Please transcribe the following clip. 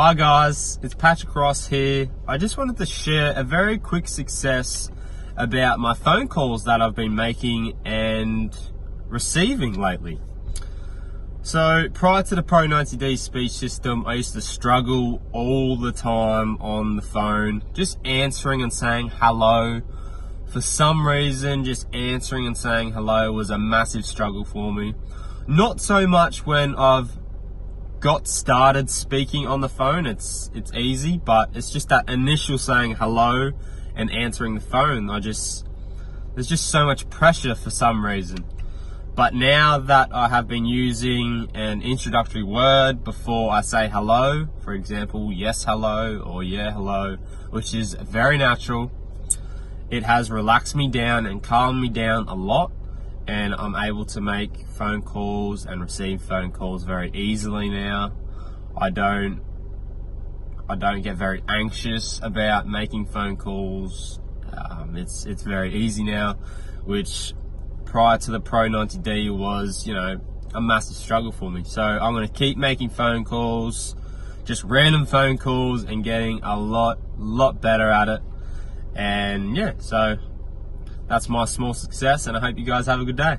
Hi guys, it's Patrick Ross here. I just wanted to share a very quick success about my phone calls that I've been making and receiving lately. So prior to the Pro 90D speech system, I used to struggle all the time on the phone, just answering and saying hello. For some reason, just answering and saying hello was a massive struggle for me. Not so much when I've got started speaking on the phone, it's it's easy, but it's just that initial saying hello and answering the phone. I just there's just so much pressure for some reason. But now that I have been using an introductory word before I say hello, for example, yes hello or yeah hello, which is very natural, it has relaxed me down and calmed me down a lot and I'm able to make phone calls and receive phone calls very easily now. I don't I don't get very anxious about making phone calls. Um, it's it's very easy now, which prior to the Pro 90D was you know a massive struggle for me. So I'm to keep making phone calls, just random phone calls, and getting a lot lot better at it. And yeah, so that's my small success, and I hope you guys have a good day.